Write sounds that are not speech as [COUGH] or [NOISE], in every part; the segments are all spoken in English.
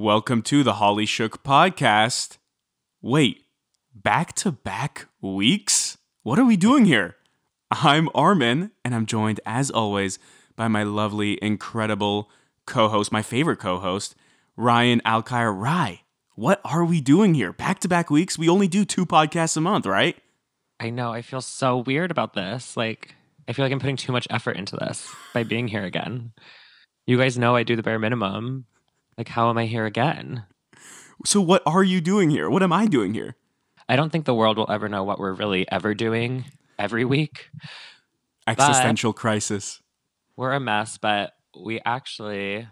Welcome to the Holly Shook podcast. Wait, back to back weeks? What are we doing here? I'm Armin, and I'm joined, as always, by my lovely, incredible co host, my favorite co host, Ryan Alkire. Rye, what are we doing here? Back to back weeks? We only do two podcasts a month, right? I know. I feel so weird about this. Like, I feel like I'm putting too much effort into this by being here again. You guys know I do the bare minimum. Like, how am I here again? So, what are you doing here? What am I doing here? I don't think the world will ever know what we're really ever doing every week. Existential crisis. We're a mess, but we actually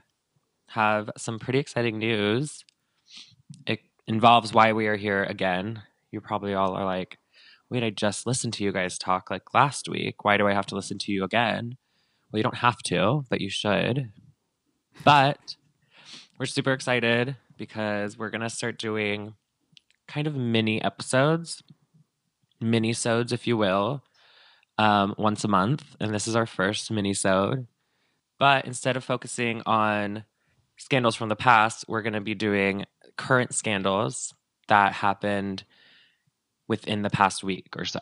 have some pretty exciting news. It involves why we are here again. You probably all are like, wait, I just listened to you guys talk like last week. Why do I have to listen to you again? Well, you don't have to, but you should. But we're super excited because we're going to start doing kind of mini episodes, mini sodes, if you will, um, once a month. And this is our first mini sode. But instead of focusing on scandals from the past, we're going to be doing current scandals that happened within the past week or so.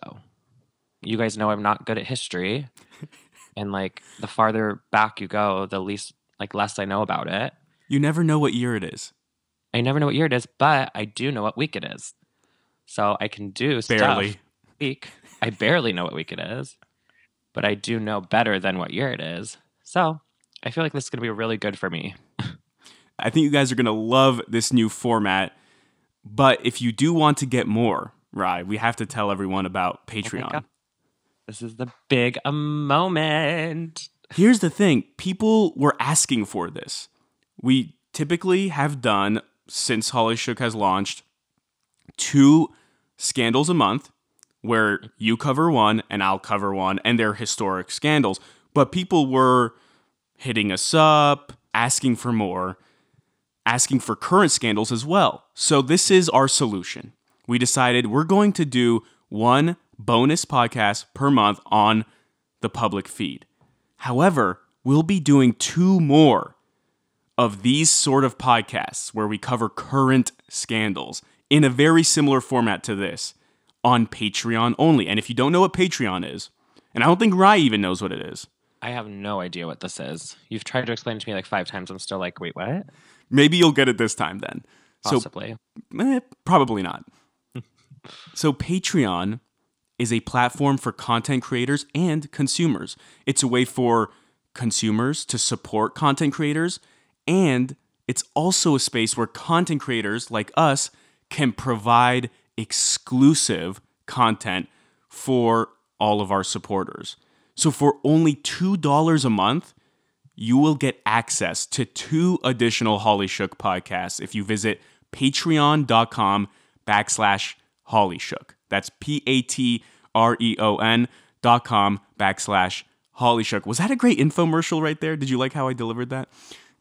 You guys know I'm not good at history. [LAUGHS] and like the farther back you go, the least like less I know about it. You never know what year it is. I never know what year it is, but I do know what week it is. So I can do Barely. stuff week. I barely know what week it is, but I do know better than what year it is. So I feel like this is going to be really good for me. [LAUGHS] I think you guys are going to love this new format. But if you do want to get more, right, we have to tell everyone about Patreon. God. This is the big moment. Here's the thing people were asking for this. We typically have done, since Holly Shook has launched, two scandals a month where you cover one and I'll cover one, and they're historic scandals. But people were hitting us up, asking for more, asking for current scandals as well. So this is our solution. We decided we're going to do one bonus podcast per month on the public feed. However, we'll be doing two more of these sort of podcasts where we cover current scandals in a very similar format to this on Patreon only. And if you don't know what Patreon is, and I don't think Rye even knows what it is, I have no idea what this is. You've tried to explain it to me like five times. I'm still like, wait, what? maybe you'll get it this time then. Possibly. So, eh, probably not. [LAUGHS] so, Patreon is a platform for content creators and consumers. It's a way for consumers to support content creators, and it's also a space where content creators like us can provide exclusive content for all of our supporters. So for only $2 a month, you will get access to two additional Holly Shook podcasts if you visit patreon.com backslash Holly Shook. That's P A T R E O N dot com backslash Holly Shook. Was that a great infomercial right there? Did you like how I delivered that?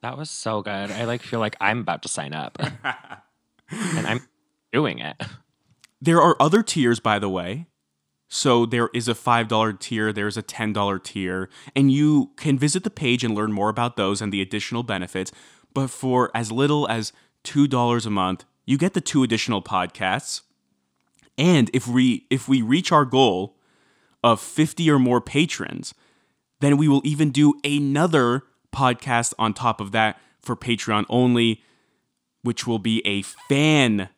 That was so good. I like feel like I'm about to sign up. [LAUGHS] and I'm doing it. There are other tiers, by the way. So there is a $5 tier, there's a $10 tier, and you can visit the page and learn more about those and the additional benefits. But for as little as $2 a month, you get the two additional podcasts. And if we if we reach our goal of 50 or more patrons, then we will even do another podcast on top of that for Patreon only, which will be a fan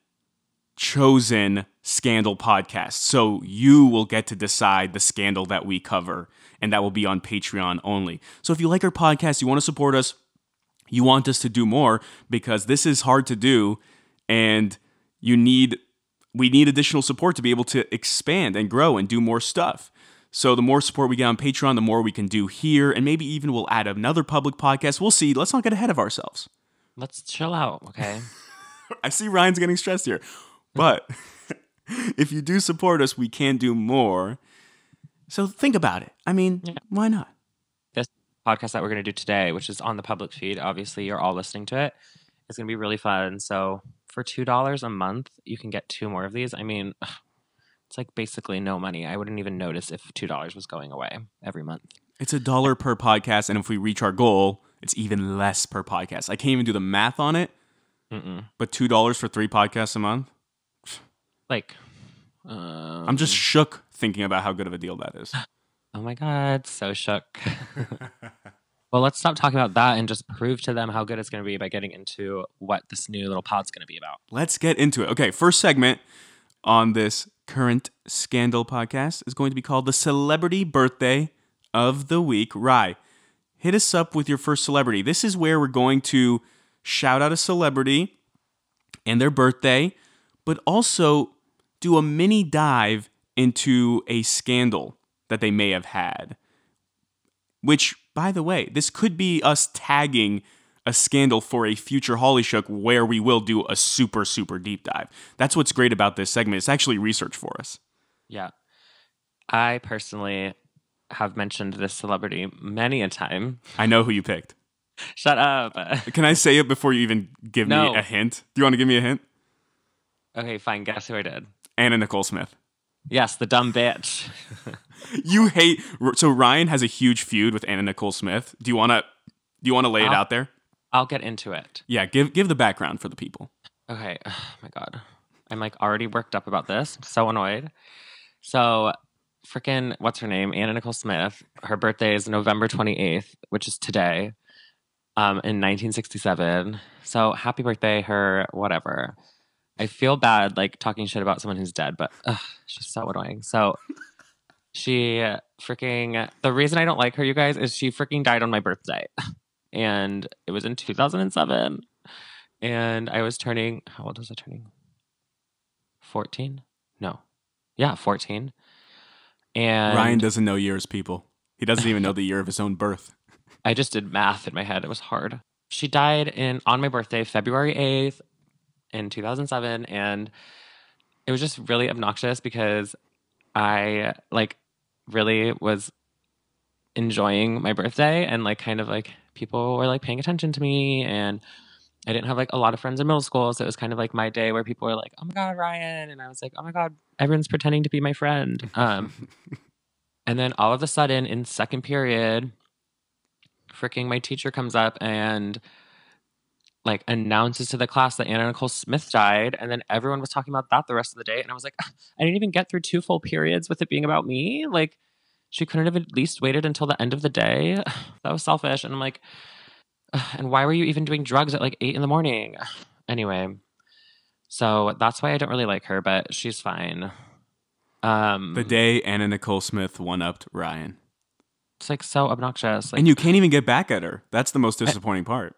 chosen scandal podcast. So you will get to decide the scandal that we cover, and that will be on Patreon only. So if you like our podcast, you want to support us, you want us to do more because this is hard to do, and you need we need additional support to be able to expand and grow and do more stuff. So the more support we get on Patreon, the more we can do here, and maybe even we'll add another public podcast. We'll see. Let's not get ahead of ourselves. Let's chill out, okay? [LAUGHS] I see Ryan's getting stressed here. But [LAUGHS] if you do support us, we can do more. So think about it. I mean, Yeah. why not? this podcast that we're going to do today, which is on the public feed, obviously you're all listening to it. It's going to be really fun. So for $2 a month, you can get two more of these. I mean, it's like basically no money. I wouldn't even notice if $2 was going away every month. It's a dollar per podcast, and if we reach our goal, it's even less per podcast. I can't even do the math on it, Mm-mm. but two dollars for three podcasts a month. Like, um, I'm just shook thinking about how good of a deal that is. [LAUGHS] oh my god, so shook. [LAUGHS] well, let's stop talking about that and just prove to them how good it's going to be by getting into what this new little pod's going to be about. Let's get into it. Okay, first segment on this current scandal podcast is going to be called the Celebrity Birthday of the Week. Rye, hit us up with your first celebrity. This is where we're going to shout out a celebrity and their birthday, but also do a mini dive into a scandal that they may have had. Which, by the way, this could be us tagging a scandal for a future Holly Shook where we will do a super, super deep dive. That's what's great about this segment. It's actually research for us. Yeah. I personally have mentioned this celebrity many a time. I know who you picked. Shut up. [LAUGHS] Can I say it before you even give No. me a hint? Do you want to give me a hint? okay, fine. Guess who I did? Anna Nicole Smith. Yes, the dumb bitch. [LAUGHS] You hate so Ryan has a huge feud with Anna Nicole Smith. Do you want to do you want to lay it I'll- out there? I'll get into it. Yeah, give give the background for the people. Okay. [SIGHS] Oh my God. I'm like already worked up about this. I'm So annoyed. So, freaking, what's her name? Anna Nicole Smith. Her birthday is November 28th, which is today, um, in 1967. So, happy birthday, her, whatever. I feel bad like talking shit about someone who's dead, but ugh, she's so annoying. So, she freaking, the reason I don't like her, you guys, is she freaking died on my birthday. [LAUGHS] And it was in 2007 and I was turning. How old was I turning? Fourteen? No, yeah, fourteen. And Ryan doesn't know years, people. He doesn't even know the year of his own birth. [LAUGHS] I just did math in my head. It was hard. She died in on my birthday, February eighth, in two thousand seven, and it was just really obnoxious because I like really was enjoying my birthday and like kind of like people were like paying attention to me and I didn't have like a lot of friends in middle school, so it was kind of like my day where people were like, "Oh my god, Ryan," and I was like, "Oh my god, everyone's pretending to be my friend." Um, [LAUGHS] and then all of a sudden, in second period, freaking my teacher comes up and like announces to the class that Anna Nicole Smith died, and then everyone was talking about that the rest of the day, and I was like, "Ah, I didn't even get through two full periods with it being about me. Like, she couldn't have at least waited until the end of the day. [SIGHS] that was selfish, and I'm like. And why were you even doing drugs at like eight in the morning? [SIGHS] Anyway, so that's why I don't really like her, but she's fine. Um, The day Anna Nicole Smith one upped Ryan. it's like so obnoxious. Like, And you can't even get back at her. That's the most disappointing part.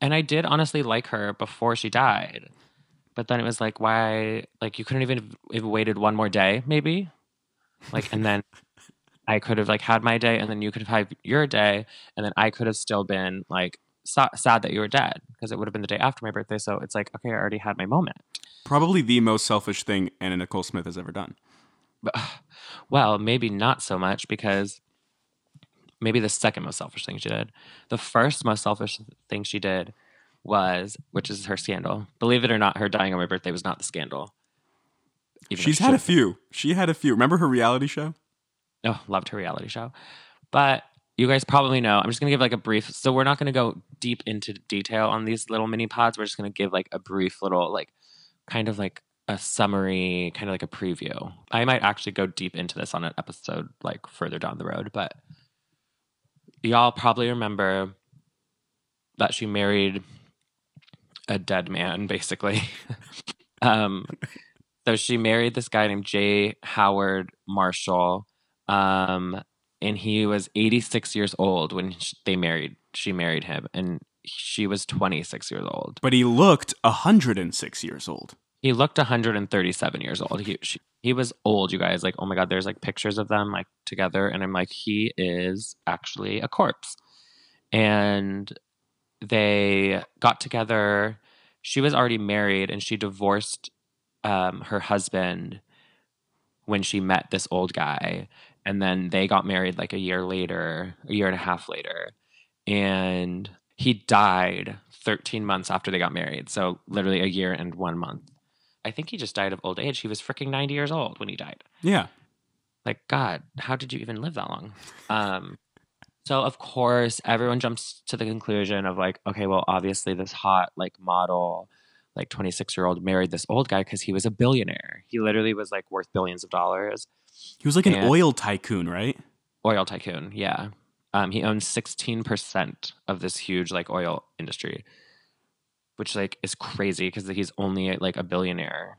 and I did honestly like her before she died, but then it was like, why? Like, you couldn't even have waited one more day, maybe. Like, and then [LAUGHS] I could have like had my day, and then you could have had your day, and then I could have still been like sa- sad that you were dead because it would have been the day after my birthday. So it's like, okay, I already had my moment. Probably the most selfish thing Anna Nicole Smith has ever done. But, [SIGHS] well, maybe not so much because maybe the second most selfish thing she did. The first most selfish thing she did was, which is her scandal. Believe it or not, her dying on my birthday was not the scandal. She's she had a few. She had a few. Remember her reality show? Oh, loved her reality show. But you guys probably know. I'm just gonna give like a brief. So we're not gonna go deep into detail on these little mini pods. We're just gonna give like a brief little like kind of like a summary, kind of like a preview. I might actually go deep into this on an episode like further down the road, but y'all probably remember that she married a dead man, basically. [LAUGHS] um, so she married this guy named J. Howard Marshall, um, and he was 86 years old when they married. She married him, and she was 26 years old. But he looked 106 years old. He looked 137 years old. He she, he was old, you guys. Like, oh my god, there's like pictures of them like together, and I'm like, he is actually a corpse. And they got together. She was already married, and she divorced um, her husband when she met this old guy, and then they got married like a year later, a year and a half later, and he died 13 months after they got married. So literally a year and one month. I think he just died of old age. He was freaking 90 years old when he died. Yeah. Like, God, how did you even live that long? Um, So of course, everyone jumps to the conclusion of like, okay, well, obviously this hot like model, like 26 year old married this old guy because he was a billionaire. He literally was like worth billions of dollars. He was like an And- oil tycoon, right? Oil tycoon, yeah. Um, he owns 16% of this huge like oil industry, which like is crazy because he's only like a billionaire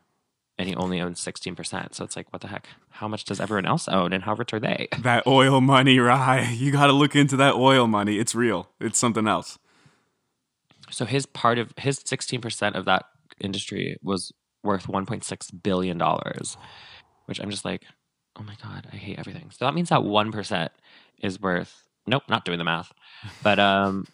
and he only owns 16%. So it's like, what the heck? How much does everyone else own and how rich are they? [LAUGHS] That oil money, Rye. You got to look into that oil money. It's real. It's something else. So his part of his 16% of that industry was worth 1.6 billion dollars, which I'm just like, oh my god, I hate everything. So that means that 1% is worth nope, not doing the math. But um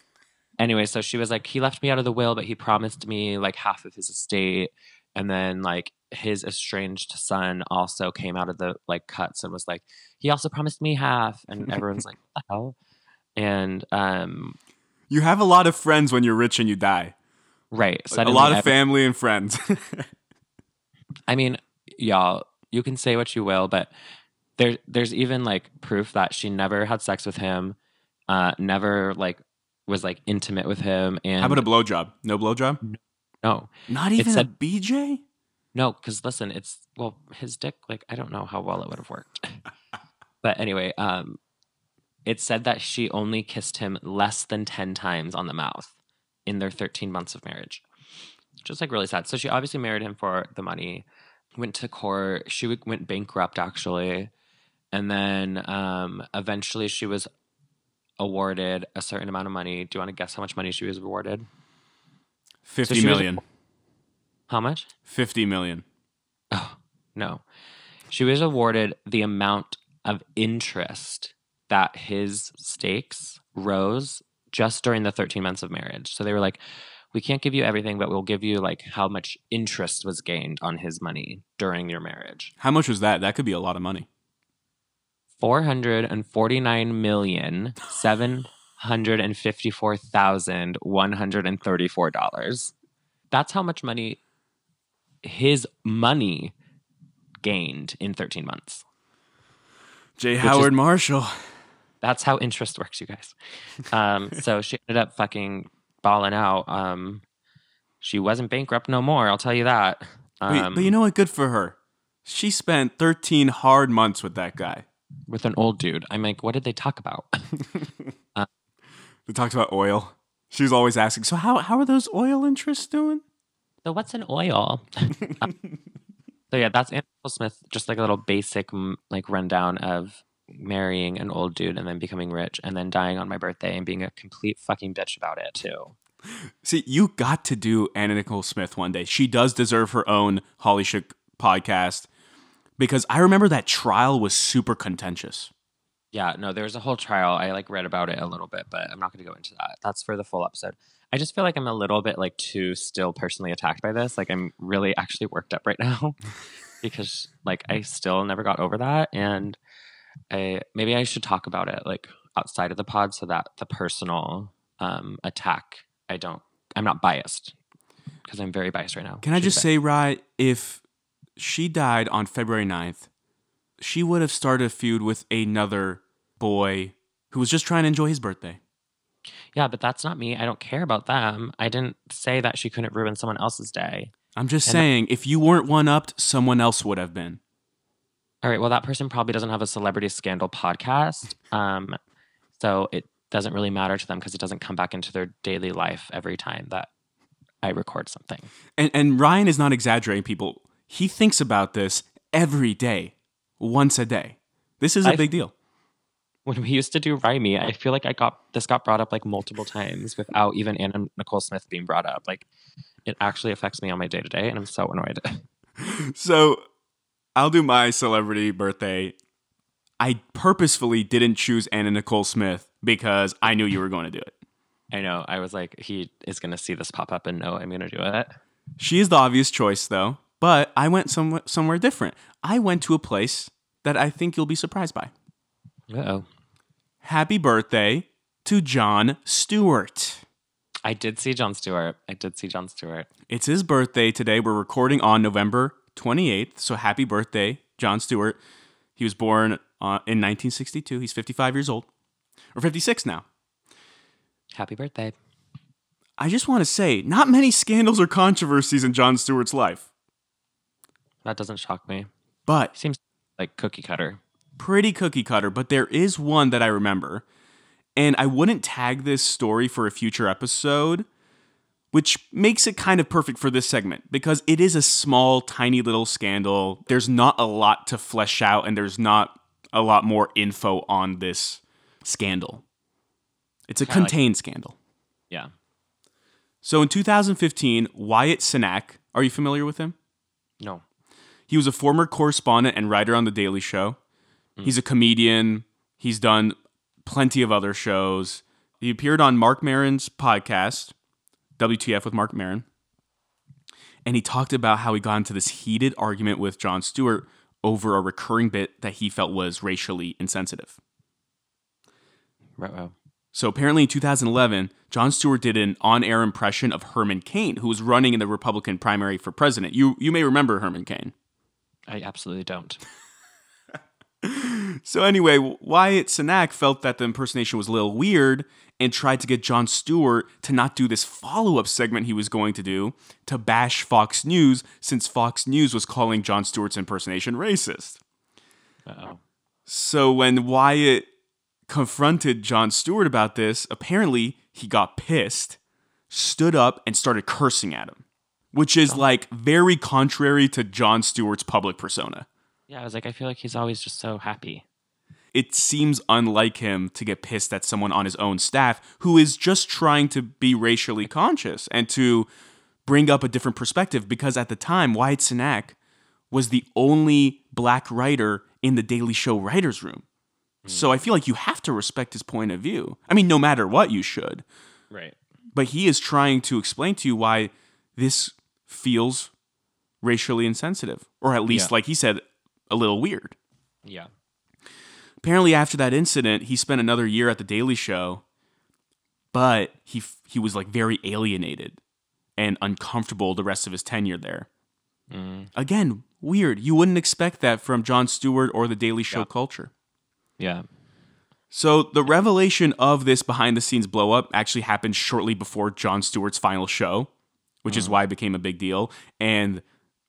anyway, so she was like he left me out of the will, but he promised me like half of his estate and then like his estranged son also came out of the like cuts and was like he also promised me half and everyone's like what the hell? And um You have a lot of friends when you're rich and you die. right, So a lot of family and friends. [LAUGHS] I mean, y'all, you can say what you will, but there there's even like proof that she never had sex with him, uh, never like was like intimate with him, and How about a blowjob? No blowjob? no, Not It even said- a BJ? no, because listen, it's well, his dick, like I don't know how well it would have worked, [LAUGHS] but anyway, um, it said that she only kissed him less than ten times on the mouth in their 13 months of marriage, just like really sad. So she obviously married him for the money, went to court. She went bankrupt actually, and then um, eventually she was awarded a certain amount of money. Do you want to guess how much money she was awarded? Fifty she was- How much? 50 million. Oh, no. She was awarded the amount of interest that his stakes rose just during the 13 months of marriage. So they were like, we can't give you everything, but we'll give you like how much interest was gained on his money during your marriage. How much was that? That could be a lot of money. Four hundred and forty-nine million seven hundred and fifty-four thousand one hundred and thirty-four dollars. That's how much money his money gained in 13 months. J. is- Howard Marshall. That's how interest works, you guys. Um, so she ended up fucking balling out. Um, she wasn't bankrupt no more. I'll tell you that. But, Um, but you know what? Good for her. She spent 13 hard months with that guy. with an old dude. I'm like, what did they talk about? [LAUGHS] They talked about oil. She's always asking, so how, how are those oil interests doing? so what's an oil? [LAUGHS] so yeah, that's Anna Smith. Just like a little basic mm, like rundown of marrying an old dude and then becoming rich and then dying on my birthday and being a complete fucking bitch about it too. See, you got to do Anna Nicole Smith one day. She does deserve her own Holly Shook podcast because I remember that trial was super contentious. Yeah, no, there was a whole trial. I like read about it a little bit, but I'm not going to go into that. That's for the full episode. I just feel like I'm a little bit like too still personally attacked by this. Like I'm really actually worked up right [LAUGHS] now because like I still never got over that and I maybe I should talk about it like outside of the pod so that the personal um attack I don't I'm not biased because I'm very biased right now. Can I just say, Rye, if she died on February 9th, she would have started a feud with another boy who was just trying to enjoy his birthday. Yeah, but that's not me. I don't care about them. I didn't say that she couldn't ruin someone else's day. I'm just And- saying, if you weren't one upped, someone else would have been. All right. Well, that person probably doesn't have a celebrity scandal podcast. Um, so it doesn't really matter to them because it doesn't come back into their daily life every time that I record something. And, and Ryan is not exaggerating, people. He thinks about this every day, once a day. This is a I- big deal. When we used to do Rhyme, I feel like I got this got brought up like multiple times without even Anna Nicole Smith being brought up. Like it actually affects me on my day to day, and I'm so annoyed. [LAUGHS] So I'll do my celebrity birthday. I purposefully didn't choose Anna Nicole Smith because I knew you were going to do it. I know. I was like, he is going to see this pop up and know I'm going to do it. She is the obvious choice, though. But I went somewhere somewhere different. I went to a place that I think you'll be surprised by. Uh oh. Happy birthday to Jon Stewart. I did see Jon Stewart. I did see Jon Stewart. It's his birthday today. We're recording on November 28th. So happy birthday, Jon Stewart. He was born uh, in 1962. He's 55 years old. or 56 now. Happy birthday. I just want to say, not many scandals or controversies in Jon Stewart's life, That doesn't shock me. but Seems like cookie cutter. pretty cookie cutter. But there is one that I remember, and I wouldn't tag this story for a future episode, which makes it kind of perfect for this segment because it is a small, tiny little scandal. There's not a lot to flesh out, and there's not a lot more info on this scandal. It's a Kinda like- contained scandal. Yeah. So in 2015, Wyatt Cenac, are you familiar with him? No. He was a former correspondent and writer on The Daily Show. Mm. He's a comedian. He's done plenty of other shows. He appeared on Marc Maron's podcast, WTF with Marc Maron. And he talked about how he got into this heated argument with Jon Stewart over a recurring bit that he felt was racially insensitive. Right. Wow. So apparently in 2011, Jon Stewart did an on-air impression of Herman Cain, who was running in the Republican primary for president. You you may remember Herman Cain. I absolutely don't. So anyway, Wyatt Cenac felt that the impersonation was a little weird and tried to get Jon Stewart to not do this follow-up segment he was going to do to bash Fox News since Fox News was calling Jon Stewart's impersonation racist. Oh. So when Wyatt confronted Jon Stewart about this, apparently he got pissed, stood up, and started cursing at him, which is oh. like very contrary to Jon Stewart's public persona. Yeah, I was like, I feel like he's always just so happy. It seems unlike him to get pissed at someone on his own staff who is just trying to be racially conscious and to bring up a different perspective because at the time, Wyatt Cenac was the only black writer in the Daily Show writer's room. Hmm. So I feel like you have to respect his point of view. I mean, no matter what, you should. Right. But he is trying to explain to you why this feels racially insensitive, or at least, Yeah. like he said, a little weird. Yeah. Apparently, after that incident, he spent another year at the Daily Show, but he f- he was like very alienated and uncomfortable the rest of his tenure there. Mm. Again, weird. You wouldn't expect that from Jon Stewart or the Daily Show Yeah. culture. Yeah. So the revelation of this behind the scenes blow up actually happened shortly before Jon Stewart's final show, which is why it became a big deal. And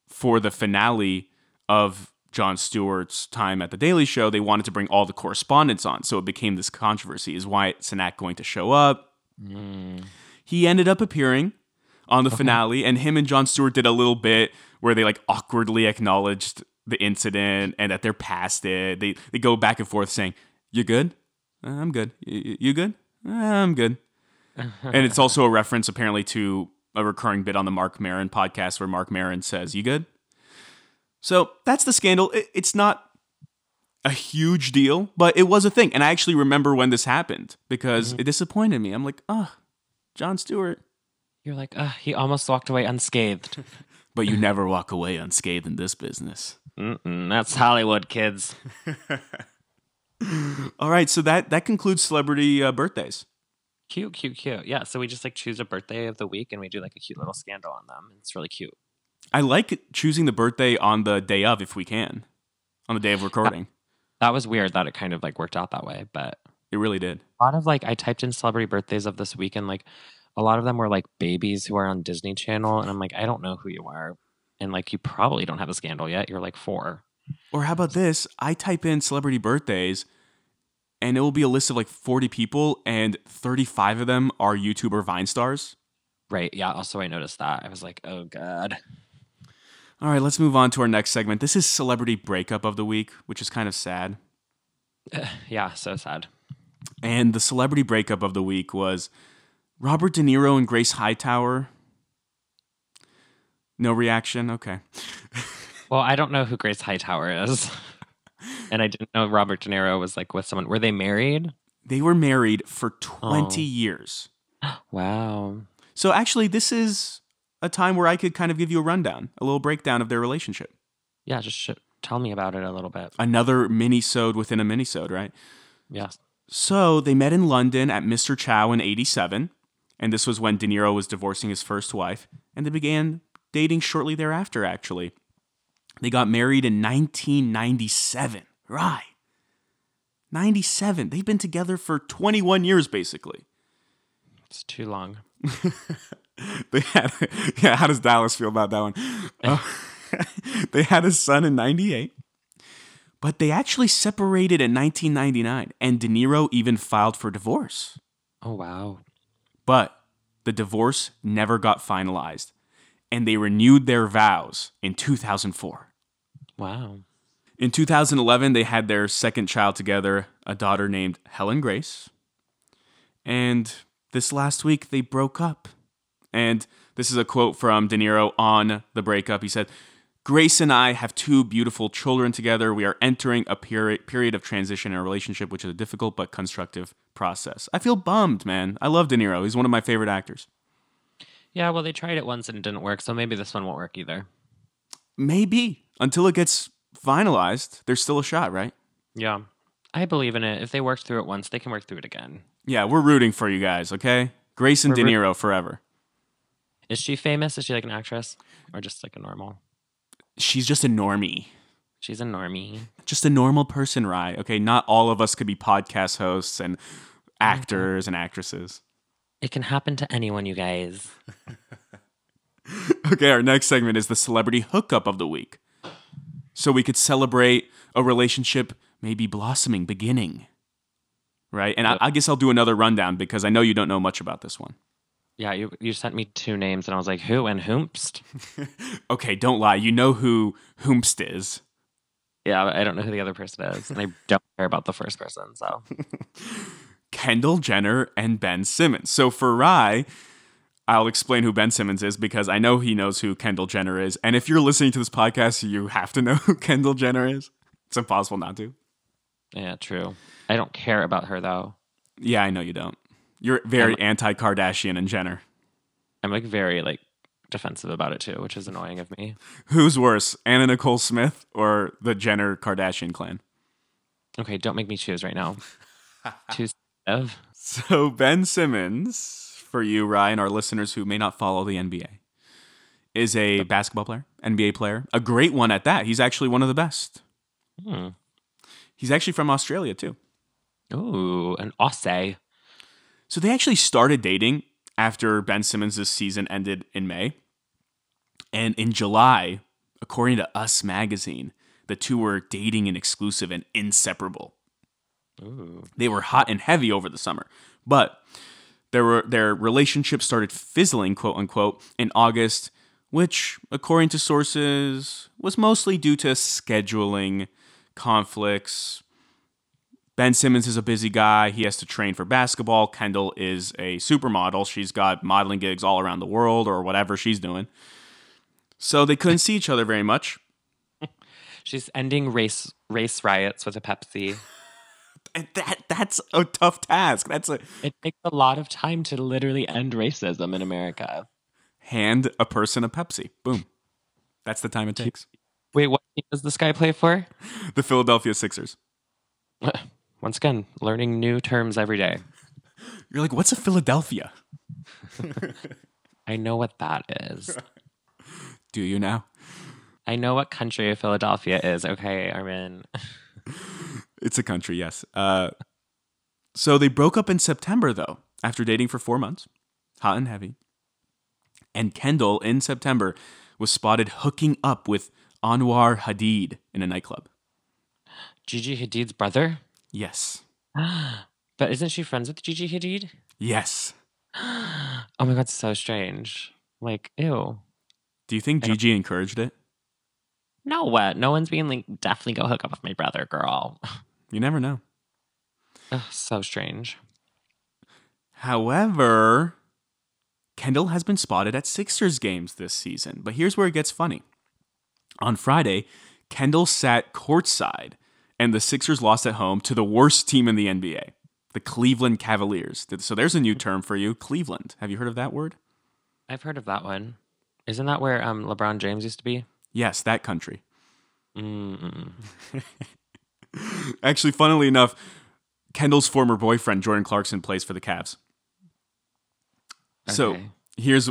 for the finale of Jon Stewart's time at the Daily Show, they wanted to bring all the correspondents on. So it became this controversy. Is Wyatt Cenac going to show up? Mm. He ended up appearing on the finale, and him and Jon Stewart did a little bit where they like awkwardly acknowledged the incident and that they're past it. They they go back and forth saying, "You good? "Uh, I'm good. "Y- y- You good? "Uh, I'm good." and it's also a reference apparently to a recurring bit on the Marc Maron podcast where Marc Maron says, "You good?" So that's the scandal. It's not a huge deal, but it was a thing. And I actually remember when this happened because it disappointed me. I'm like, oh, Jon Stewart. You're like, uh, he almost walked away unscathed. [LAUGHS] But you never walk away unscathed in this business. Mm-mm, that's Hollywood, kids. [LAUGHS] All right, so that that concludes celebrity uh, birthdays. Cute, cute, cute. Yeah, so we just like choose a birthday of the week and we do like a cute little scandal on them. It's really cute. I like choosing the birthday on the day of if we can, on the day of recording. That was weird that it kind of like worked out that way, but It really did. a lot of like I typed in celebrity birthdays of this week and like a lot of them were like babies who are on Disney Channel and I'm like, I don't know who you are. And like you probably don't have a scandal yet. You're like four. Or how about this? I type in celebrity birthdays, and it will be a list of like 40 people, and 35 of them are YouTuber Vine stars. Right. Yeah. Also I noticed that. I was like, oh God. All right, let's move on to our next segment. This is celebrity breakup of the week, which is kind of sad. [LAUGHS] yeah, so sad. And the celebrity breakup of the week was Robert De Niro and Grace Hightower. No reaction. Okay. [LAUGHS] Well, I don't know who Grace Hightower is. [LAUGHS] and I didn't know Robert De Niro was like with someone. Were they married? They were married for 20 Oh. years. [GASPS] Wow. So actually, this is a time where I could kind of give you a rundown, a little breakdown of their relationship. Yeah, just sh- tell me about it a little bit. Another mini-sode within a mini-sode, right? Yeah. So they met in London at Mr. Chow in 87. And this was when De Niro was divorcing his first wife. And they began dating shortly thereafter, actually. They got married in 1997. Right. 97. They've been together for 21 years, basically. It's too long. [LAUGHS] [LAUGHS] They had, yeah, how does Dallas feel about that one? [LAUGHS] Uh, [LAUGHS] they had a son in 98, but they actually separated in 1999, and De Niro even filed for divorce. Oh wow. But the divorce never got finalized, and they renewed their vows in 2004. Wow. In 2011, they had their second child together, a daughter named Helen Grace. And this last week, they broke up. And this is a quote from De Niro on the breakup. He said, Grace and I have two beautiful children together. We are entering a period period of transition in our relationship, which is a difficult but constructive process. I feel bummed, man. I love De Niro. He's one of my favorite actors. Yeah, well, they tried it once and it didn't work, so maybe this one won't work either. Maybe until it gets finalized, there's still a shot, right? Yeah. I believe in it. If they worked through it once, they can work through it again. Yeah, we're rooting for you guys, okay? Grace and We're De root- Niro forever. Is she famous? Is she like an actress? Or just like a normal? She's just a normie. She's a normie. Just a normal person, Rye. Okay, not all of us could be podcast hosts and mm-hmm. actors and actresses. It can happen to anyone, you guys. [LAUGHS] Okay, our next segment is the celebrity hookup of the week. So we could celebrate a relationship maybe blossoming, beginning. Right? And I, I guess I'll do another rundown because I know you don't know much about this one. Yeah, you you sent me two names and I was like, who and whomst? [LAUGHS] Okay, don't lie. You know who Hoomst is. Yeah, I don't know who the other person is. And I [LAUGHS] don't care about the first person, so [LAUGHS] Kendall Jenner and Ben Simmons. So for Rye, I'll explain who Ben Simmons is because I know he knows who Kendall Jenner is. And if you're listening to this podcast, you have to know who Kendall Jenner is. It's impossible not to. yeah, true. I don't care about her though. Yeah, I know you don't. You're very anti Kardashian and Jenner. I'm like very like defensive about it too, which is annoying of me. Who's worse, Anna Nicole Smith or the Jenner Kardashian clan? Okay, don't make me choose right now. [LAUGHS] choose Ev. So Ben Simmons, for you, Ryan, our listeners who may not follow the NBA, is a basketball player, NBA player, a great one at that. He's actually one of the best. Hmm. He's actually from Australia too. Ooh, an Aussie. So they actually started dating after Ben Simmons' season ended in May. And in July, according to Us magazine, the two were dating and exclusive and inseparable. Ooh. They were hot and heavy over the summer. But there were their relationship started fizzling, quote unquote, in August, which, according to sources, was mostly due to scheduling conflicts. Ben Simmons is a busy guy. He has to train for basketball. Kendall is a supermodel. She's got modeling gigs all around the world or whatever she's doing. So they couldn't see each other very much. [LAUGHS] She's ending race race riots with a Pepsi. [LAUGHS] That that's a tough task. That's a It takes a lot of time to literally end racism in America. hand a person a Pepsi. Boom. That's the time it takes. Wait, what team does this guy play for? [LAUGHS] The Philadelphia Sixers. Once again, learning new terms every day. [LAUGHS] You're like, what's a Philadelphia? [LAUGHS] I know what that is. [LAUGHS] Do you now? I know what country Philadelphia is. Okay, Armin. It's a country, yes. Uh, so they broke up in September, though, after dating for four months, hot and heavy. And Kendall, in September, was spotted hooking up with Anwar Hadid in a nightclub. Gigi Hadid's brother? Yes. [GASPS] But isn't she friends with Gigi Hadid? Yes. [GASPS] Oh my god, so strange. Like, ew. Do you think Gigi encouraged it? No, what? No one's being like, definitely go hook up with my brother, girl. [LAUGHS] You never know. Ugh, so strange. However, Kendall has been spotted at Sixers games this season. But here's where it gets funny. On Friday, Kendall sat courtside, and the Sixers lost at home to the worst team in the NBA, the Cleveland Cavaliers. So there's a new term for you Cleveland. Have you heard of that word? I've heard of that one. Isn't that where um LeBron James used to be? Yes, that country. [LAUGHS] Actually, funnily enough, Kendall's former boyfriend, Jordan Clarkson, plays for the Cavs. So here's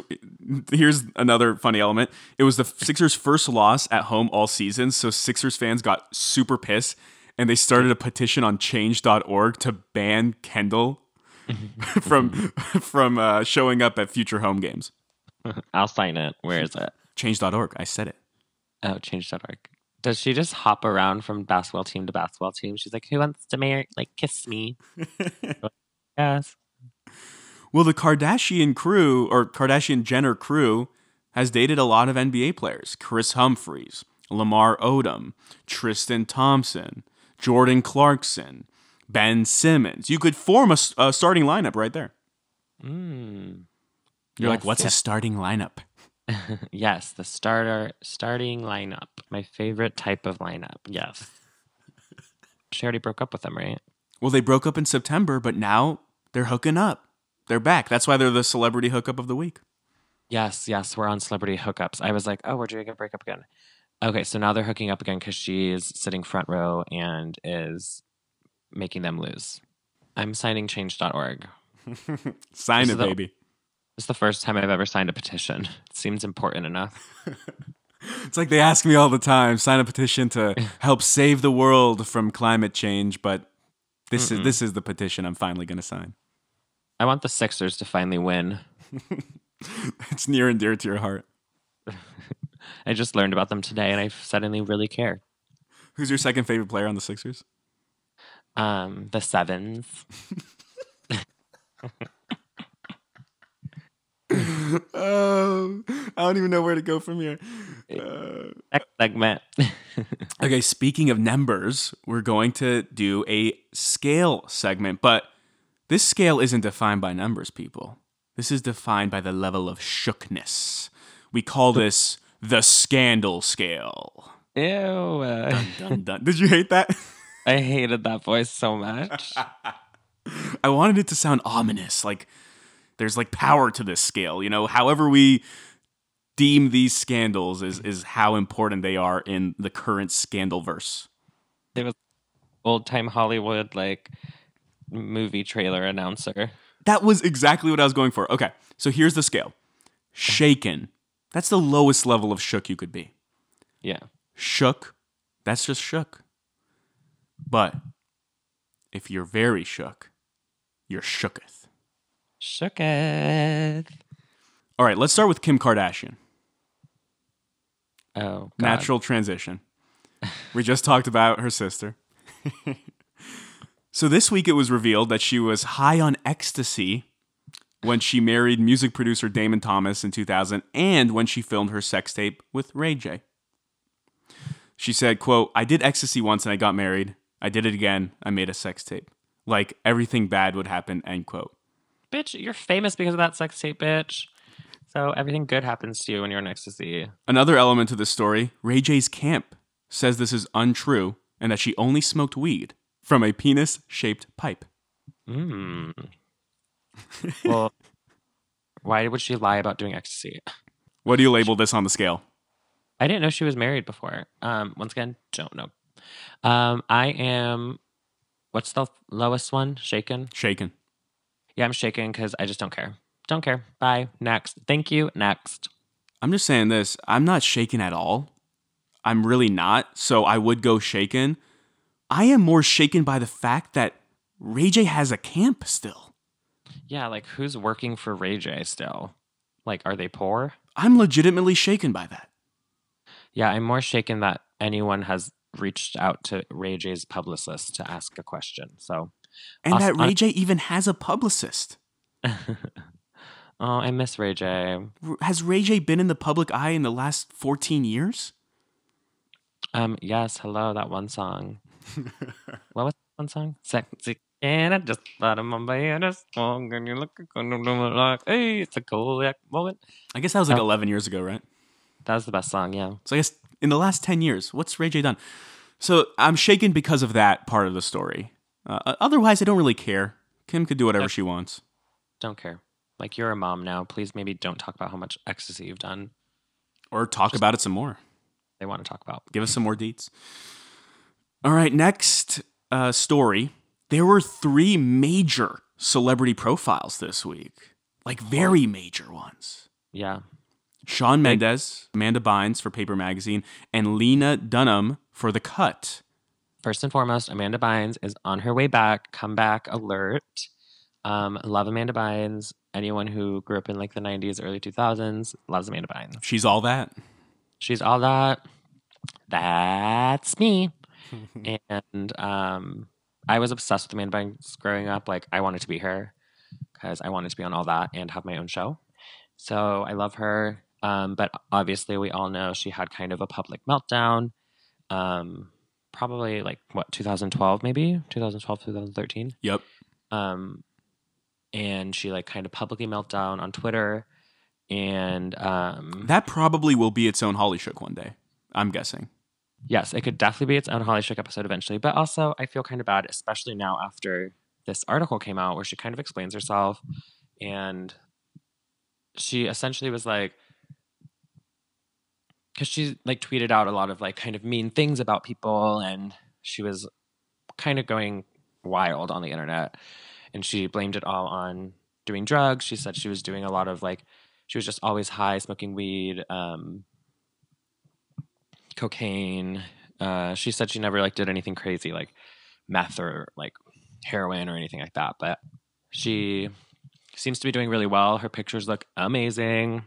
here's another funny element. It was the Sixers' first loss at home all season, so Sixers fans got super pissed and they started a petition on change.org to ban Kendall [LAUGHS] from [LAUGHS] from uh, showing up at future home games. [LAUGHS] I'll sign it. Where is it? Change.org. I said it. Oh, change.org. Does she just hop around from basketball team to basketball team? She's like, who wants to marry, like, kiss me? yes. Well, the Kardashian crew or Kardashian Jenner crew has dated a lot of NBA players Kris Humphries, Lamar Odom, Tristan Thompson, Jordan Clarkson, Ben Simmons. You could form a, a starting lineup right there. Mm. You're like, Yes, what's a starting lineup? [LAUGHS] yes, the starter starting lineup. My favorite type of lineup. Yes. she already broke up with him, right? Well, they broke up in September, but now they're hooking up. They're back. That's why they're the celebrity hookup of the week. Yes, yes, we're on celebrity hookups. I was like, oh, we're doing a breakup again. Okay, so now they're hooking up again because she's sitting front row and is making them lose. I'm signing change.org. [LAUGHS] Sign This it, is the- baby. It's the first time I've ever signed a petition. It seems important enough. [LAUGHS] It's like they ask me all the time, sign a petition to [LAUGHS] help save the world from climate change, but this is Mm-mm. this is the petition I'm finally going to sign. I want the Sixers to finally win. It's near and dear to your heart. I just learned about them today and I suddenly really care. Who's your second favorite player on the Sixers? Um, the Sevens. [LAUGHS] oh, I don't even know where to go from here. Uh, Next segment. [LAUGHS] okay, speaking of numbers, we're going to do a scale segment, but this scale isn't defined by numbers, people. This is defined by the level of shookness. We call this the scandal scale. Ew. uh, [LAUGHS] Dun, dun. Did you hate that? I hated that voice so much. [LAUGHS] I wanted it to sound ominous, like there's like power to this scale. You know, however we deem these scandals is is how important they are in the current scandal verse. There was old time Hollywood, like movie trailer announcer. That was exactly what I was going for. Okay, so here's the scale. Shaken. That's the lowest level of shook you could be. Yeah. Shook. That's just shook. But if you're very shook, you're shooketh. Shooketh. All right, let's start with Kim Kardashian. Oh, God. Natural transition. We just talked about her sister. [LAUGHS] so this week it was revealed that she was high on ecstasy when she married music producer Damon Thomas in 2000 and when she filmed her sex tape with Ray J. She said, quote, I did ecstasy once and I got married. I did it again. I made a sex tape. Like everything bad would happen, end quote. Bitch, you're famous because of that sex tape, bitch. So everything good happens to you when you're in ecstasy. Another element to this story Ray J's camp says this is untrue and that she only smoked weed from a penis shaped pipe. Mm. [LAUGHS] well, why would she lie about doing ecstasy? What do you label this on the scale? I didn't know she was married before. Um, once again, don't know. Um, I am. What's the lowest one? Shaken. Shaken. Yeah, I'm shaken because I just don't care. Don't care. Bye. Next. Thank you. Next. I'm just saying this. I'm not shaken at all. I'm really not. So I would go shaken. I am more shaken by the fact that Ray J has a camp still. Yeah, like who's working for Ray J still? Like, are they poor? I'm legitimately shaken by that. Yeah, I'm more shaken that anyone has reached out to Ray J's publicist to ask a question. So, And Us- that Ray J even has a publicist. [LAUGHS] oh, I miss Ray J. Has Ray J been in the public eye in the last 14 years? Um, yes, hello, that one song. [LAUGHS] what was that one song? Sexy and I just thought of my is strong and you look like hey, it's a cool moment. I guess that was like Oh. 11 years ago, right? That was the best song, yeah. So I guess in the last 10 years, what's Ray J done? So I'm shaken because of that part of the story. Uh, otherwise, I don't really care. Kim could do whatever she wants. Don't care. Like you're a mom now. Please maybe don't talk about how much ecstasy you've done. Or talk about it some more. They want to talk about. Give us some more deets. All right, next uh, story. There were three major celebrity profiles this week, like very major ones. Yeah. Shawn Mendes, Amanda Bynes for Paper Magazine, and Lena Dunham for The Cut. first and foremost, Amanda Bynes is on her way back. Comeback alert. Um, love Amanda Bynes. Anyone who grew up in like the 90s, early 2000s loves Amanda Bynes. She's all that. She's all that. That's me. [LAUGHS] and um, I was obsessed with Amanda Bynes growing up. Like, I wanted to be her because I wanted to be on all that and have my own show. So I love her. Um, but obviously, we all know she had kind of a public meltdown. Um, probably like what 2012, maybe 2012, 2013. Yep. Um, and she like kind of publicly meltdown on Twitter, and um, That probably will be its own Holly Shook one day. I'm guessing. Yes, it could definitely be its own Holly Shook episode eventually. But also, I feel kind of bad, especially now after this article came out where she kind of explains herself, and she essentially was like, because she like tweeted out a lot of like kind of mean things about people, and she was kind of going wild on the internet, and she blamed it all on doing drugs. She said she was doing a lot of like she was just always high, smoking weed, um, cocaine. Uh, she said she never like did anything crazy like meth or like heroin or anything like that. But she seems to be doing really well. Her pictures look amazing.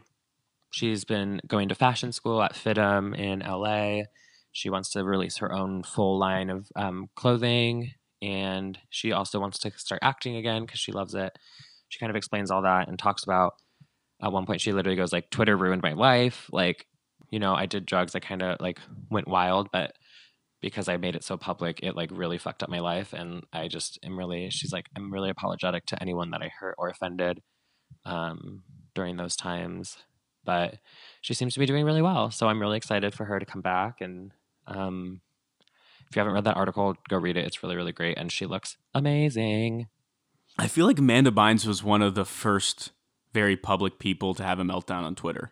She's been going to fashion school at FIDM in LA. She wants to release her own full line of um, clothing, and she also wants to start acting again because she loves it. She kind of explains all that and talks about. At one point, she literally goes like, "Twitter ruined my life." Like, you know, I did drugs. I kind of like went wild, but because I made it so public, it like really fucked up my life. And I just am really, she's like, I'm really apologetic to anyone that I hurt or offended um, during those times. But she seems to be doing really well. So I'm really excited for her to come back. And um, if you haven't read that article, go read it. It's really, really great. And she looks amazing. I feel like Amanda Bynes was one of the first very public people to have a meltdown on Twitter.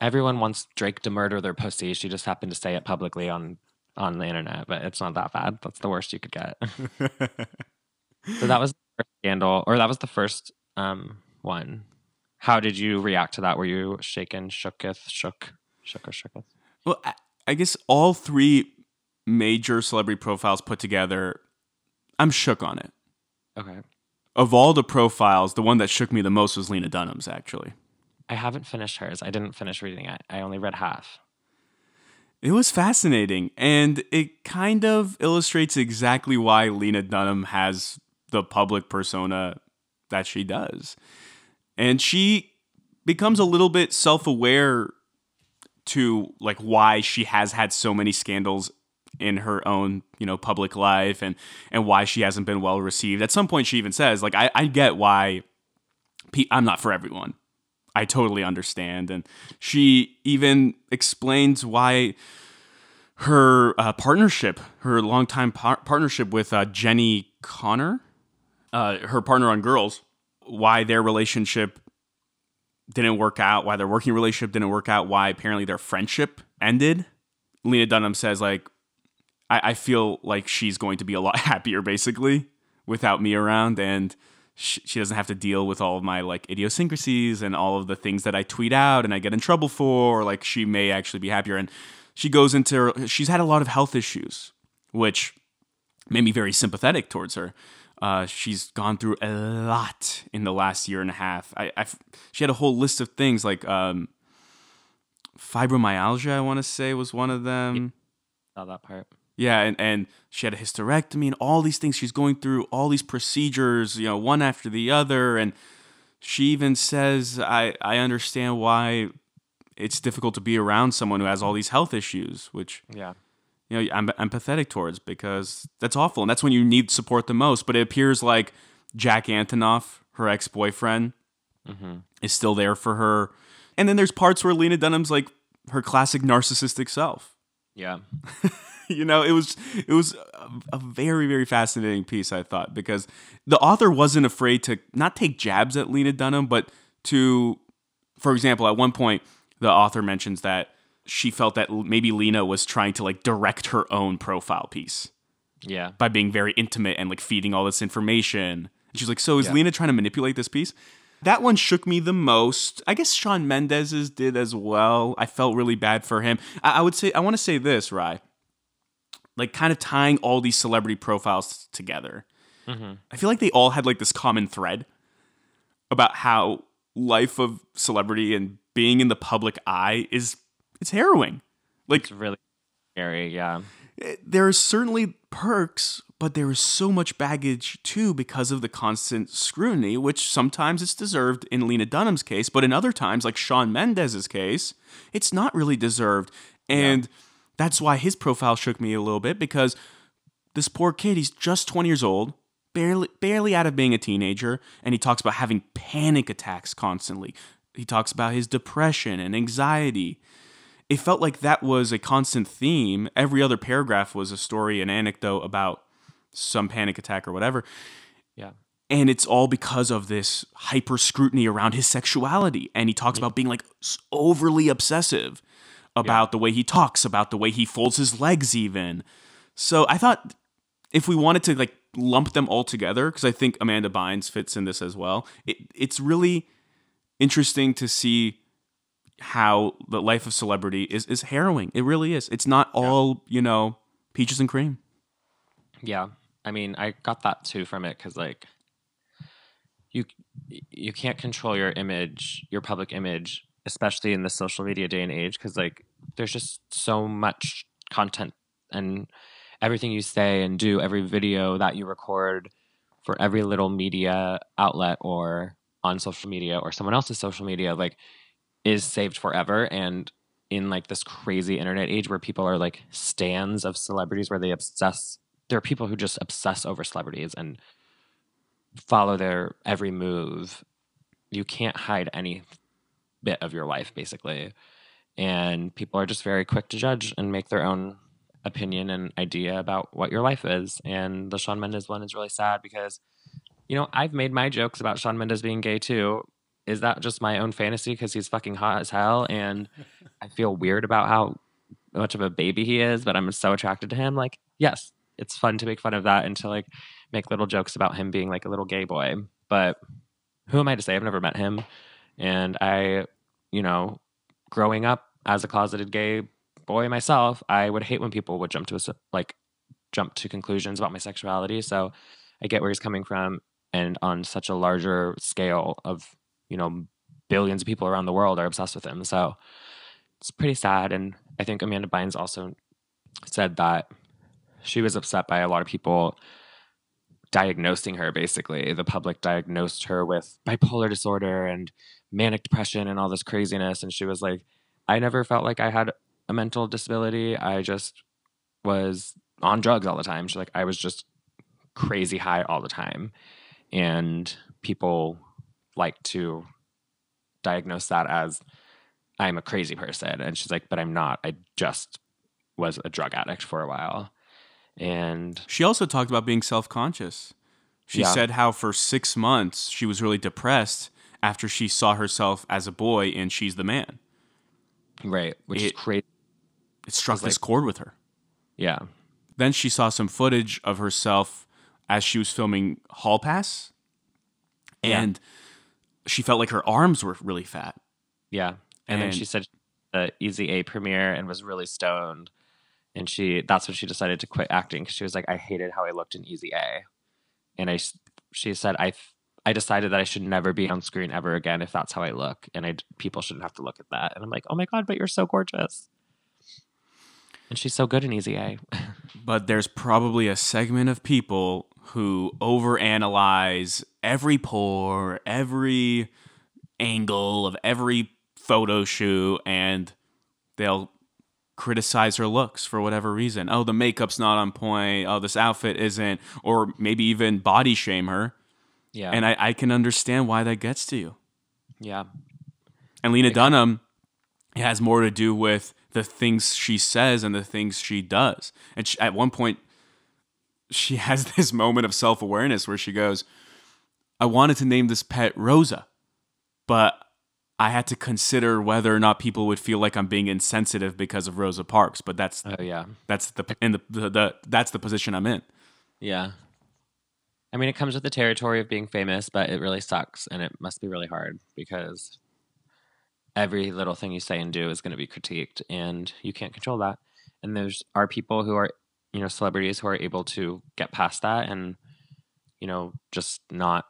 Everyone wants Drake to murder their pussy. She just happened to say it publicly on on the internet, but it's not that bad. That's the worst you could get. [LAUGHS] so that was the first scandal, or that was the first um, one. How did you react to that? Were you shaken, shooketh, shook, shook or shooketh? well, I, I guess all three major celebrity profiles put together, I'm shook on it. Okay. Of all the profiles, the one that shook me the most was Lena Dunham's, actually. I haven't finished hers. I didn't finish reading it. I only read half. It was fascinating, and it kind of illustrates exactly why Lena Dunham has the public persona that she does. And she becomes a little bit self aware to like why she has had so many scandals in her own you know public life and and why she hasn't been well received at some point she even says like i, I get why i'm not for everyone i totally understand. And she even explains why her uh, partnership her longtime par- partnership with uh, Jenni Konner uh, her partner on girls why their relationship didn't work out why their working relationship didn't work out why apparently their friendship ended. Lena dunham says like I, I feel like she's going to be a lot [LAUGHS] happier basically without me around. And she doesn't have to deal with all of my like idiosyncrasies and all of the things that I tweet out and I get in trouble for or like she may actually be happier. And she goes into she's had a lot of health issues which made me very sympathetic towards her. Uh, she's gone through a lot in the last year and a half. I, I she had a whole list of things like um, fibromyalgia I want to say was one of them. Saw that part. Yeah, and, and she had a hysterectomy and all these things she's going through, all these procedures, you know, one after the other. And she even says, I, I understand why it's difficult to be around someone who has all these health issues, which, Yeah. you know, I'm empathetic towards because that's awful. And that's when you need support the most. But it appears like Jack Antonoff, her ex boyfriend, hmm is still there for her. And then there's parts where Lena Dunham's like her classic narcissistic self Yeah. [LAUGHS] you know it was it was a, a very very fascinating piece i thought because the author wasn't afraid to not take jabs at lena dunham but to for example at one point the author mentions that she felt that maybe lena was trying to like direct her own profile piece Yeah. by being very intimate and like feeding all this information and she's like so is Yeah. lena trying to manipulate this piece that one shook me the most. I guess Shawn Mendes's did as well. I felt really bad for him. I, I would say I want to say this, Rye like kind of tying all these celebrity profiles together. hmm I feel like they all had like this common thread about how life of celebrity and being in the public eye is it's harrowing. Like It's really scary. Yeah. eh, there are certainly perks, but there is so much baggage too because of the constant scrutiny, which sometimes it's deserved in Lena Dunham's case, but in other times, like Shawn Mendes's case, it's not really deserved. And that's why his profile shook me a little bit because this poor kid, he's just 20 years old, barely barely out of being a teenager, and he talks about having panic attacks constantly. He talks about his depression and anxiety. It felt like that was a constant theme. Every other paragraph was a story, an anecdote about some panic attack or whatever. Yeah. And it's all because of this hyper scrutiny around his sexuality. And he talks about being like overly obsessive about the way he talks, about the way he folds his legs, even. So I thought if we wanted to like lump them all together, because I think Amanda Bynes fits in this as well, it, it's really interesting to see how the life of celebrity is, is harrowing. It really is. It's not all, you know, peaches and cream. Yeah. I mean, I got that too from it because like you you can't control your image, your public image, especially in the social media day and age, because like there's just so much content and everything you say and do, every video that you record for every little media outlet or on social media or someone else's social media, like is saved forever. And in like this crazy internet age where people are like stans of celebrities where they obsess there are people who just obsess over celebrities and follow their every move. You can't hide any bit of your life basically. And people are just very quick to judge and make their own opinion and idea about what your life is. And the Shawn Mendes one is really sad because you know I've made my jokes about Shawn Mendes being gay too. Is that just my own fantasy because he's fucking hot as hell? And [LAUGHS] I feel weird about how much of a baby he is, but I'm so attracted to him. Like, yes, it's fun to make fun of that and to like make little jokes about him being like a little gay boy. But who am I to say? I've never met him. And I, you know, growing up as a closeted gay boy myself, I would hate when people would jump to a, like jump to conclusions about my sexuality. So I get where he's coming from. And on such a larger scale of, you know, billions of people around the world are obsessed with him. So it's pretty sad. And I think Amanda Bynes also said that she was upset by a lot of people diagnosing her basically. The public diagnosed her with bipolar disorder and manic depression and all this craziness. And she was like, I never felt like I had a mental disability. I just was on drugs all the time. She's like, I was just crazy high all the time. And people like to diagnose that as I'm a crazy person. And she's like, but I'm not. I just was a drug addict for a while. And She also talked about being self conscious. She Yeah. said how for six months she was really depressed after she saw herself as a boy and she's the man. right, which is It- crazy. It struck It's like- this chord with her. Yeah. Then she saw some footage of herself as she was filming Hall Pass, Yeah. and she felt like her arms were really fat. Yeah. And, then she said the Easy A premiere and was really stoned. And she that's when she decided to quit acting because she was like, I hated how I looked in Easy A. And i she said, i i decided that I should never be on screen ever again if that's how I look. And I people shouldn't have to look at that. And I'm like, oh my God, but you're so gorgeous. And she's so good in Easy A. [LAUGHS] But there's probably a segment of people who overanalyze every pore, every angle of every photo shoot, and they'll criticize her looks for whatever reason. Oh, the makeup's not on point. Oh, this outfit isn't. Or maybe even body shame her. yeah. And I, I can understand why that gets to you. yeah. And Lena Dunham has more to do with the things she says and the things she does. And she, at one point, she [LAUGHS] has this moment of self awareness where she goes, I wanted to name this pet Rosa, but I had to consider whether or not people would feel like I'm being insensitive because of Rosa Parks. But that's Oh yeah. that's the in the, the, the that's the position I'm in. Yeah. I mean, it comes with the territory of being famous, but it really sucks and it must be really hard because every little thing you say and do is going to be critiqued and you can't control that. And there's are people who are, you know, celebrities who are able to get past that and, you know, just not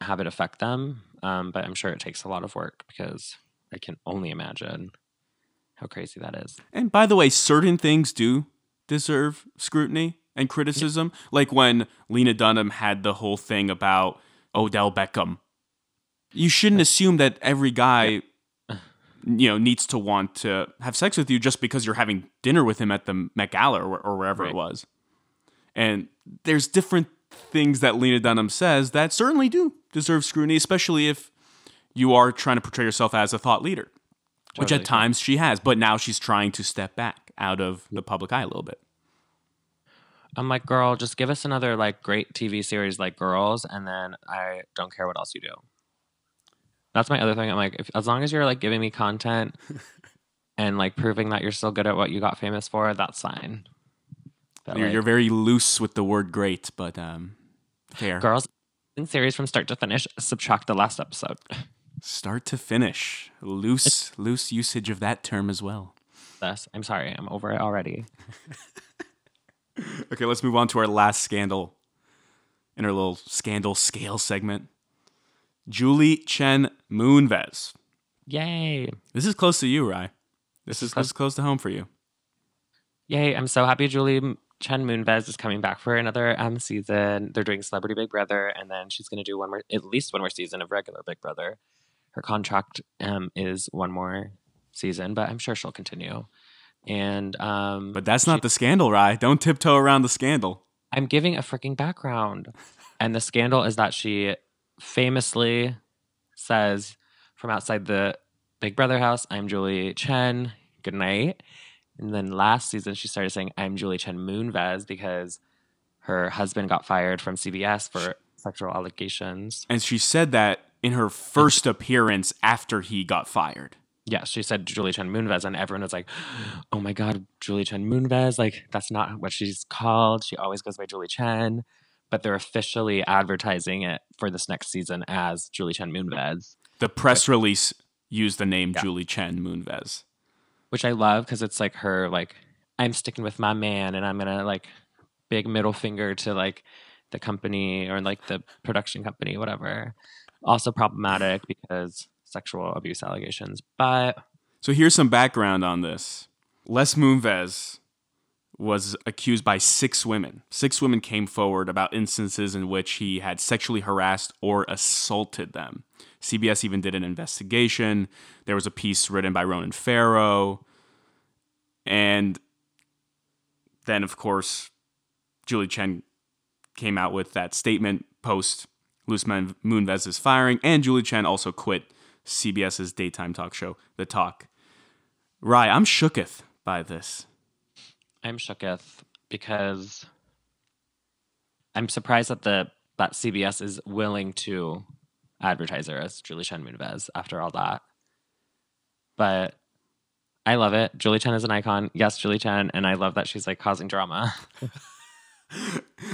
have it affect them. Um, but I'm sure it takes a lot of work because I can only imagine how crazy that is. And by the way, certain things do deserve scrutiny and criticism. Like when Lena Dunham had the whole thing about Odell Beckham. You shouldn't assume that every guy you know needs to want to have sex with you just because you're having dinner with him at the Met Gala or, or wherever Right. it was. And there's different things that Lena Dunham says that certainly do deserve scrutiny, especially if you are trying to portray yourself as a thought leader, which at times she has, but now she's trying to step back out of the public eye a little bit. I'm like, girl, just give us another like great TV series like Girls, and then I don't care what else you do. That's my other thing. I'm like, if, as long as you're like giving me content [LAUGHS] and like proving that you're still good at what you got famous for, that's fine. But, You're, like, you're very loose with the word great, but um, fair. girls series from start to finish. Subtract the last episode. Start to finish. Loose, loose usage of that term as well. Thus, I'm sorry, I'm over it already. [LAUGHS] Okay, let's move on to our last scandal in our little scandal scale segment. Julie Chen Moonves. Yay! This is close to you, Rye. This is, close- this is close to home for you. Yay! I'm so happy Julie Chen Moonves is coming back for another um season. They're doing Celebrity Big Brother, and then she's going to do one more, at least one more season of regular Big Brother. Her contract um is one more season, but I'm sure she'll continue. And um, But that's not the scandal, Rye. Don't tiptoe around the scandal. I'm giving a freaking background. And the scandal is that she famously says from outside the Big Brother house, I'm Julie Chen. Good night. And then last season, she started saying, I'm Julie Chen Moonves because her husband got fired from CBS for sexual allegations. And she said that in her first appearance after he got fired. Yes, she said Julie Chen Moonves, and everyone was like, "Oh my God, Julie Chen Moonves! Like that's not what she's called. She always goes by Julie Chen." But they're officially advertising it for this next season as Julie Chen Moonves, The press release used the name Yeah. Julie Chen Moonves. Which I love because it's like her like, "I'm sticking with my man, and I'm gonna like big middle finger to like the company or like the production company, whatever." Also problematic because sexual abuse allegations, but So here's some background on this. Les Moonves was accused by six women. Six women came forward about instances in which he had sexually harassed or assaulted them. CBS even did an investigation. There was a piece written by Ronan Farrow. And then, of course, Julie Chen came out with that statement post Luis Moon- Moonves' firing, and Julie Chen also quit CBS's daytime talk show, The Talk. Rye, I'm shooketh by this. I'm shooketh because I'm surprised that the that CBS is willing to advertise her as Julie Chen Moonves after all that. But I love it. Julie Chen is an icon. Yes, Julie Chen, and I love that she's like causing drama. [LAUGHS]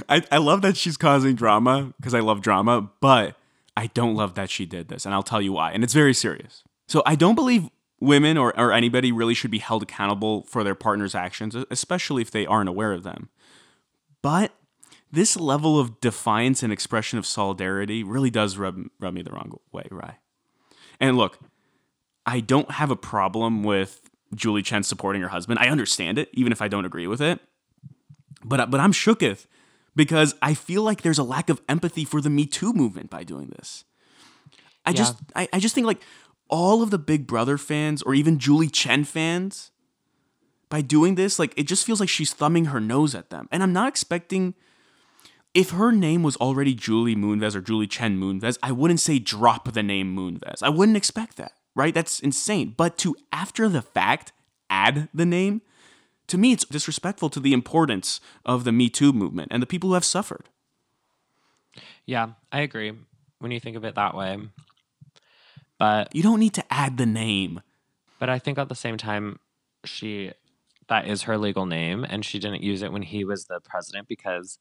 I, I love that she's causing drama because I love drama, but I don't love that she did this, and I'll tell you why. And it's very serious. So I don't believe women or, or anybody really should be held accountable for their partner's actions, especially if they aren't aware of them. But this level of defiance and expression of solidarity really does rub, rub me the wrong way, Rye. And look, I don't have a problem with Julie Chen supporting her husband. I understand it, even if I don't agree with it. But but I'm shooketh because I feel like there's a lack of empathy for the Me Too movement by doing this. I Yeah. just I, I just think like all of the Big Brother fans or even Julie Chen fans by doing this, like it just feels like she's thumbing her nose at them. And I'm not expecting if her name was already Julie Moonves or Julie Chen Moonves, I wouldn't say drop the name Moonves. I wouldn't expect that, right? That's insane. But to after the fact add the name, to me it's disrespectful to the importance of the Me Too movement and the people who have suffered. yeah, I agree when you think of it that way. But You don't need to add the name. But I think at the same time, she that is her legal name, and she didn't use it when he was the president because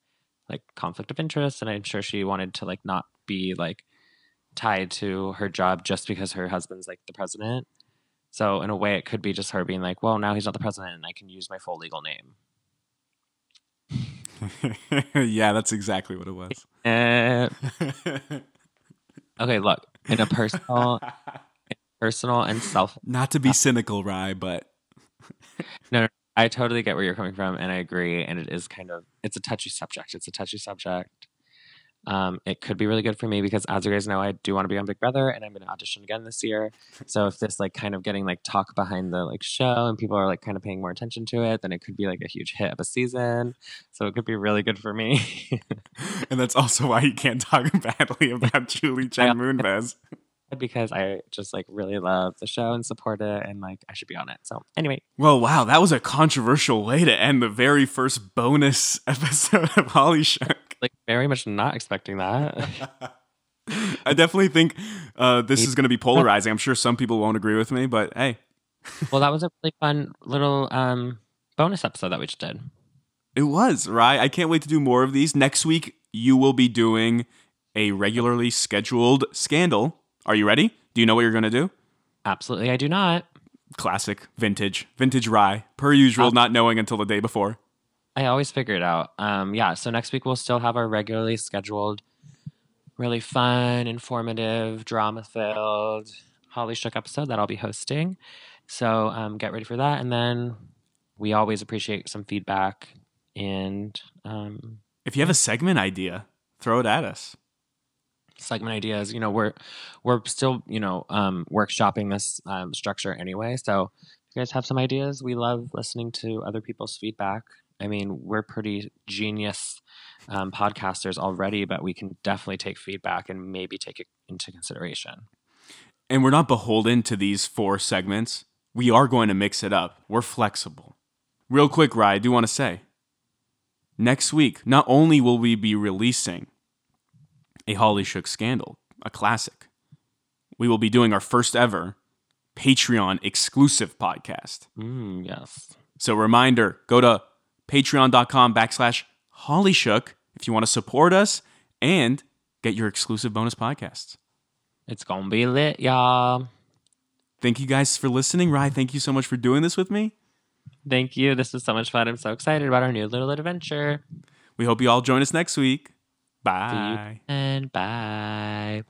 like conflict of interest, and I'm sure she wanted to like not be like tied to her job just because her husband's like the president. So in a way, it could be just her being like, "Well, now he's not the president, and I can use my full legal name." [LAUGHS] yeah, that's exactly what it was. Eh, [LAUGHS] okay, look, in a personal, personal and self. [LAUGHS] Not to be cynical, Rye, but [LAUGHS] No, no, I totally get where you're coming from, and I agree. And it is kind of it's a touchy subject. It's a touchy subject. Um, it could be really good for me because, as you guys know, I do want to be on Big Brother, and I'm going to audition again this year. [LAUGHS] So if this like kind of getting like talk behind the like show, and people are like kind of paying more attention to it, then it could be like a huge hit of a season. So it could be really good for me. [LAUGHS] and that's also why you can't talk [LAUGHS] badly about Julie Chen Moonves. because I just like really love the show and support it, and like I should be on it. So anyway, Well, wow, that was a controversial way to end the very first bonus episode of Holly Shook. Like very much not expecting that. [LAUGHS] I definitely think uh, this is going to be polarizing. I'm sure some people won't agree with me, but hey, [LAUGHS] well, that was a really fun little um bonus episode that we just did. it was, right? I can't wait to do more of these. Next week, you will be doing a regularly scheduled scandal. Are you ready? Do you know what you're going to do? Absolutely, I do not. Classic, vintage, vintage rye, per usual, I'll- not knowing until the day before. I always figure it out. Um, yeah. So next week we'll still have our regularly scheduled, really fun, informative, drama-filled Holly Shook episode that I'll be hosting. So um, get ready for that, and then we always appreciate some feedback and um, If you have a segment idea, throw it at us. segment ideas. You know, we're we're still you know um, workshopping this um, structure anyway. So if you guys have some ideas, we love listening to other people's feedback. I mean, we're pretty genius um, podcasters already, but we can definitely take feedback and maybe take it into consideration. And we're not beholden to these four segments. We are going to mix it up. We're flexible. Real quick, Rye, I do want to say next week, not only will we be releasing a Holly Shook scandal, a classic, we will be doing our first ever Patreon exclusive podcast. Mm, yes. So, reminder go to patreon.com backslash hollyshook if you want to support us and get your exclusive bonus podcasts. It's gonna be lit, y'all. Thank you guys for listening. Rye, thank you so much for doing this with me. Thank you. This was so much fun. I'm so excited about our new little adventure. We hope you all join us next week. Bye. and bye.